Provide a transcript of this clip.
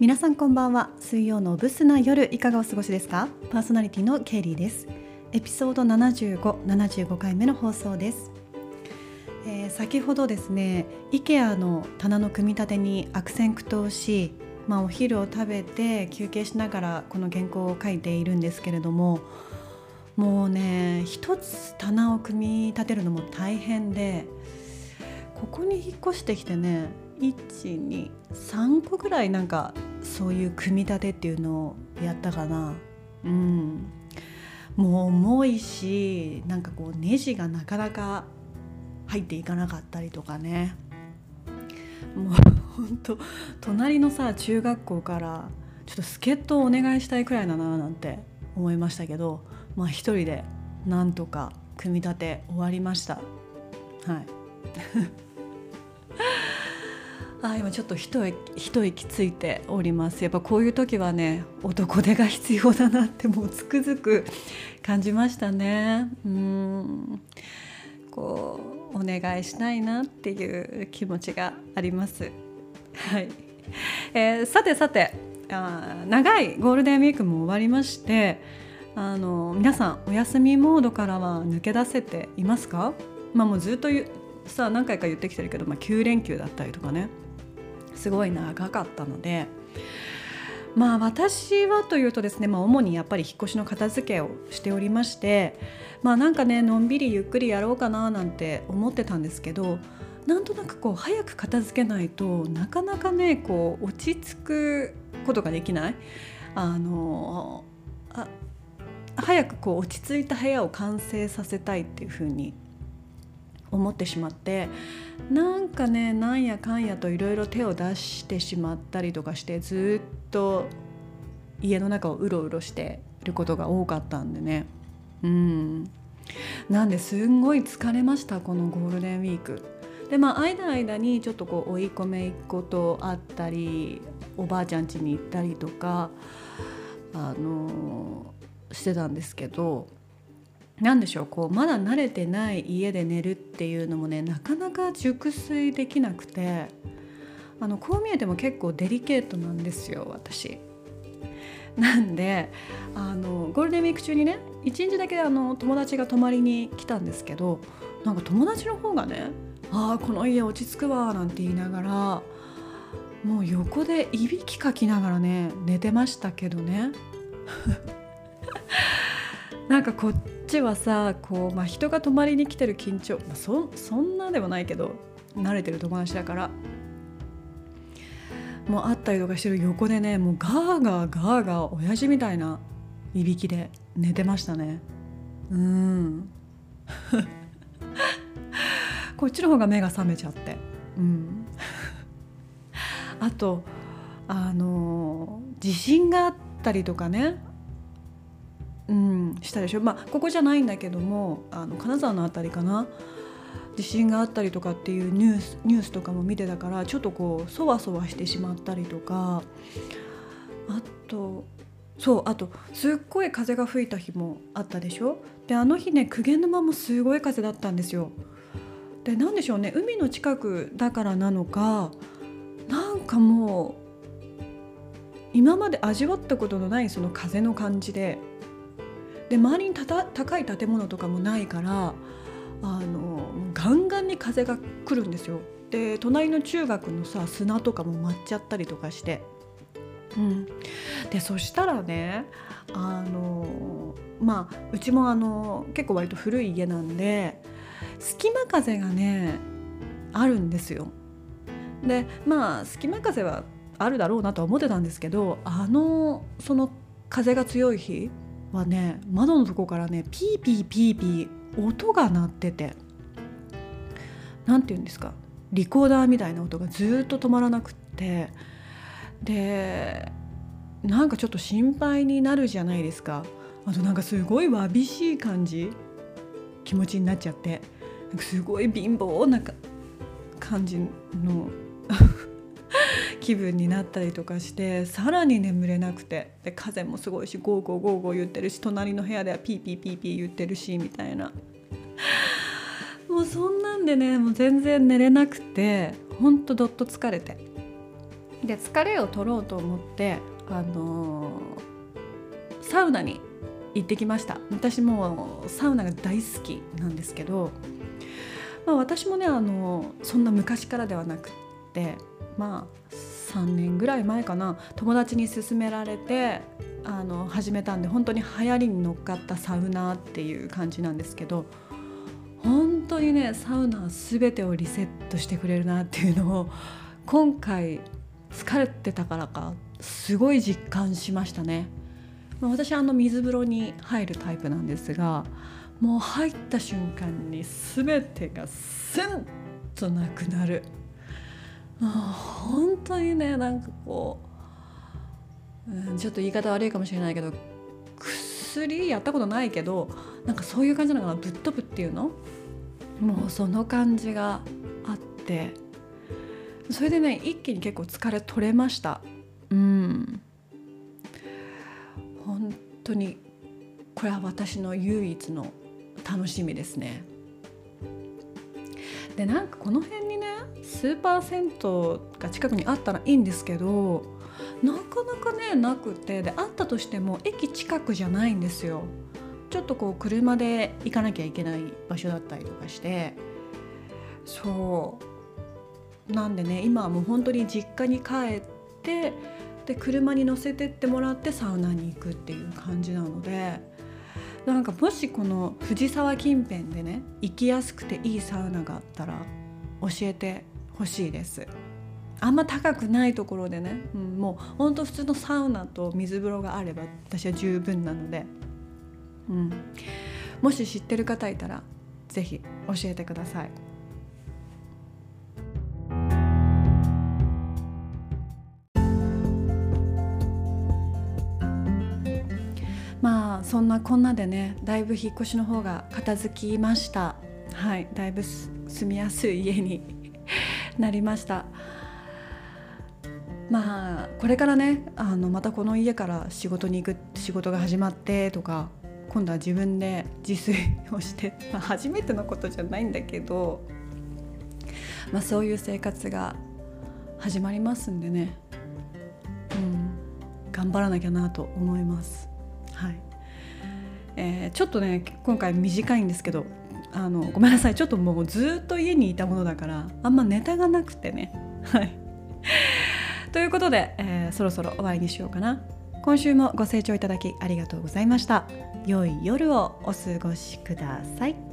皆さんこんばんは。水曜のブスな夜いかがお過ごしですか？パーソナリティのケイリーです。エピソード7575回目の放送です、えー先ほどですね IKEA の棚の組み立てに悪戦苦闘しまあ、お昼を食べて休憩しながらこの原稿を書いているんですけれどももうね一つ棚を組み立てるのも大変でここに引っ越してきてね123個ぐらいなんかそういう組み立てっていうのをやったかな。うん。もう重いしなんかこうネジがなかなか入っていかなかったりとかね。もうほんと隣のさ中学校からちょっと助っ人をお願いしたいくらいだななんて思いましたけどまあ一人でなんとか組み立て終わりました。はい。あ今ちょっと一息一息ついております。やっぱこういう時はね男手が必要だなってもうつくづく感じましたね。うん。こうお願いしたいなっていう気持ちがあります。はい、えーさてさてあ長いゴールデンウィークも終わりましてあの皆さんお休みモードからは抜け出せていますか？まあもうずっとさあ何回か言ってきてるけど、まあ、9連休だったりとかね。すごい長かったのでまあ私はというとですね、まあ、主にやっぱり引っ越しの片付けをしておりましてまあなんかねのんびりゆっくりやろうかななんて思ってたんですけどなんとなくこう早く片付けないとなかなかねこう落ち着くことができない。あのあ早くこう落ち着いた部屋を完成させたいっていうふうに思ってしまってなんかねなんやかんやといろいろ手を出してしまったりとかしてずっと家の中をうろうろしてることが多かったんでねうんなんですんごい疲れましたこのゴールデンウィーク。でまあ間間にちょっとこう追い込めいくことあったりおばあちゃん家に行ったりとかあのしてたんですけどなんでしょうこうまだ慣れてない家で寝るっていうのもねなかなか熟睡できなくてあのこう見えても結構デリケートなんですよ私。なんであのゴールデンウィーク中にね一日だけあの友達が泊まりに来たんですけどなんか友達の方がね「ああこの家落ち着くわ」なんて言いながらもう横でいびきかきながらね寝てましたけどね。なんかこっちはさこう、まあ、人が泊まりに来てる緊張、まあ、そそんなでもないけど慣れてる友達だから。もう会ったりとかしてる横でねもうガーガーガーガー親父みたいないびきで寝てましたね。うん。こっちの方が目が覚めちゃって。うん。あとあの地震があったりとかねうん、したでしょ、まあ、ここじゃないんだけどもあの金沢の辺りかな。地震があったりとかっていうニュースニュースとかも見てたからちょっとこうそわそわしてしまったりとか。あとそうあとすっごい風が吹いた日もあったでしょ。であの日ね鵠沼もすごい風だったんですよ。で何でしょうね海の近くだからなのかなんかもう今まで味わったことのないその風の感じでで周りにたた高い建物とかもないからあのガンガンに風が来るんですよ。で隣の中学のさ砂とかも舞っちゃったりとかして。うん、でそしたらねあのまあうちもあの結構割と古い家なんで隙間風がねあるんですよ。でまあ隙間風はあるだろうなとは思ってたんですけどあのその風が強い日はね窓のとこからねピーピーピーピー音が鳴ってて。何て言うんですか？リコーダーみたいな音がずっと止まらなくって。でなんかちょっと心配になるじゃないですか。あとなんかすごいわびしい感じ。気持ちになっちゃって。なんかすごい貧乏なか感じの。気分になったりとかしてさらに眠れなくてで風もすごいしゴーゴーゴーゴー言ってるし隣の部屋ではピーピーピーピー言ってるしみたいな。もうそんなんでねもう全然寝れなくてほんとどっと疲れて。で疲れを取ろうと思ってあのー、サウナに行ってきました。私もサウナが大好きなんですけど、まあ、私もねあのそんな昔からではなくってまあ3年ぐらい前かな友達に勧められてあの始めたんで本当に流行りに乗っかったサウナっていう感じなんですけど本当にねサウナ全てをリセットしてくれるなっていうのを今回疲れてたからかすごい実感しましたね。私あの水風呂に入るタイプなんですがもう入った瞬間に全てがスンとなくなる本当にねなんかこう、うん、ちょっと言い方悪いかもしれないけど薬やったことないけどなんかそういう感じなのかなぶっ飛ぶっていうの？もうその感じがあって。それでね一気に結構疲れ取れました。うん。本当にこれは私の唯一の楽しみですね。でなんかこの辺にねスーパー銭湯が近くにあったらいいんですけどなかなかねなくて。であったとしても駅近くじゃないんですよ。ちょっとこう車で行かなきゃいけない場所だったりとかして。そう。なんでね今はもう本当に実家に帰ってで車に乗せてってもらってサウナに行くっていう感じなので。なんかもしこの藤沢近辺でね行きやすくていいサウナがあったら教えてほしいです。あんま高くないところでね、うん、もうほんと普通のサウナと水風呂があれば私は十分なので、うん、もし知ってる方いたら是非教えてください。まあそんなこんなでねだいぶ引っ越しの方が片付きました。はいだいぶ住みやすい家になりました。まあこれからねあのまたこの家から仕事に行く仕事が始まってとか今度は自分で自炊をして、まあ、初めてのことじゃないんだけど、まあ、そういう生活が始まりますんでね、うん、頑張らなきゃなと思います。はい。えー、ちょっとね今回短いんですけどあのごめんなさい。ちょっともうずっと家にいたものだからあんまネタがなくてね。はい。ということで、えー、そろそろお会いにしようかな。今週もご清聴いただきありがとうございました。良い夜をお過ごしください。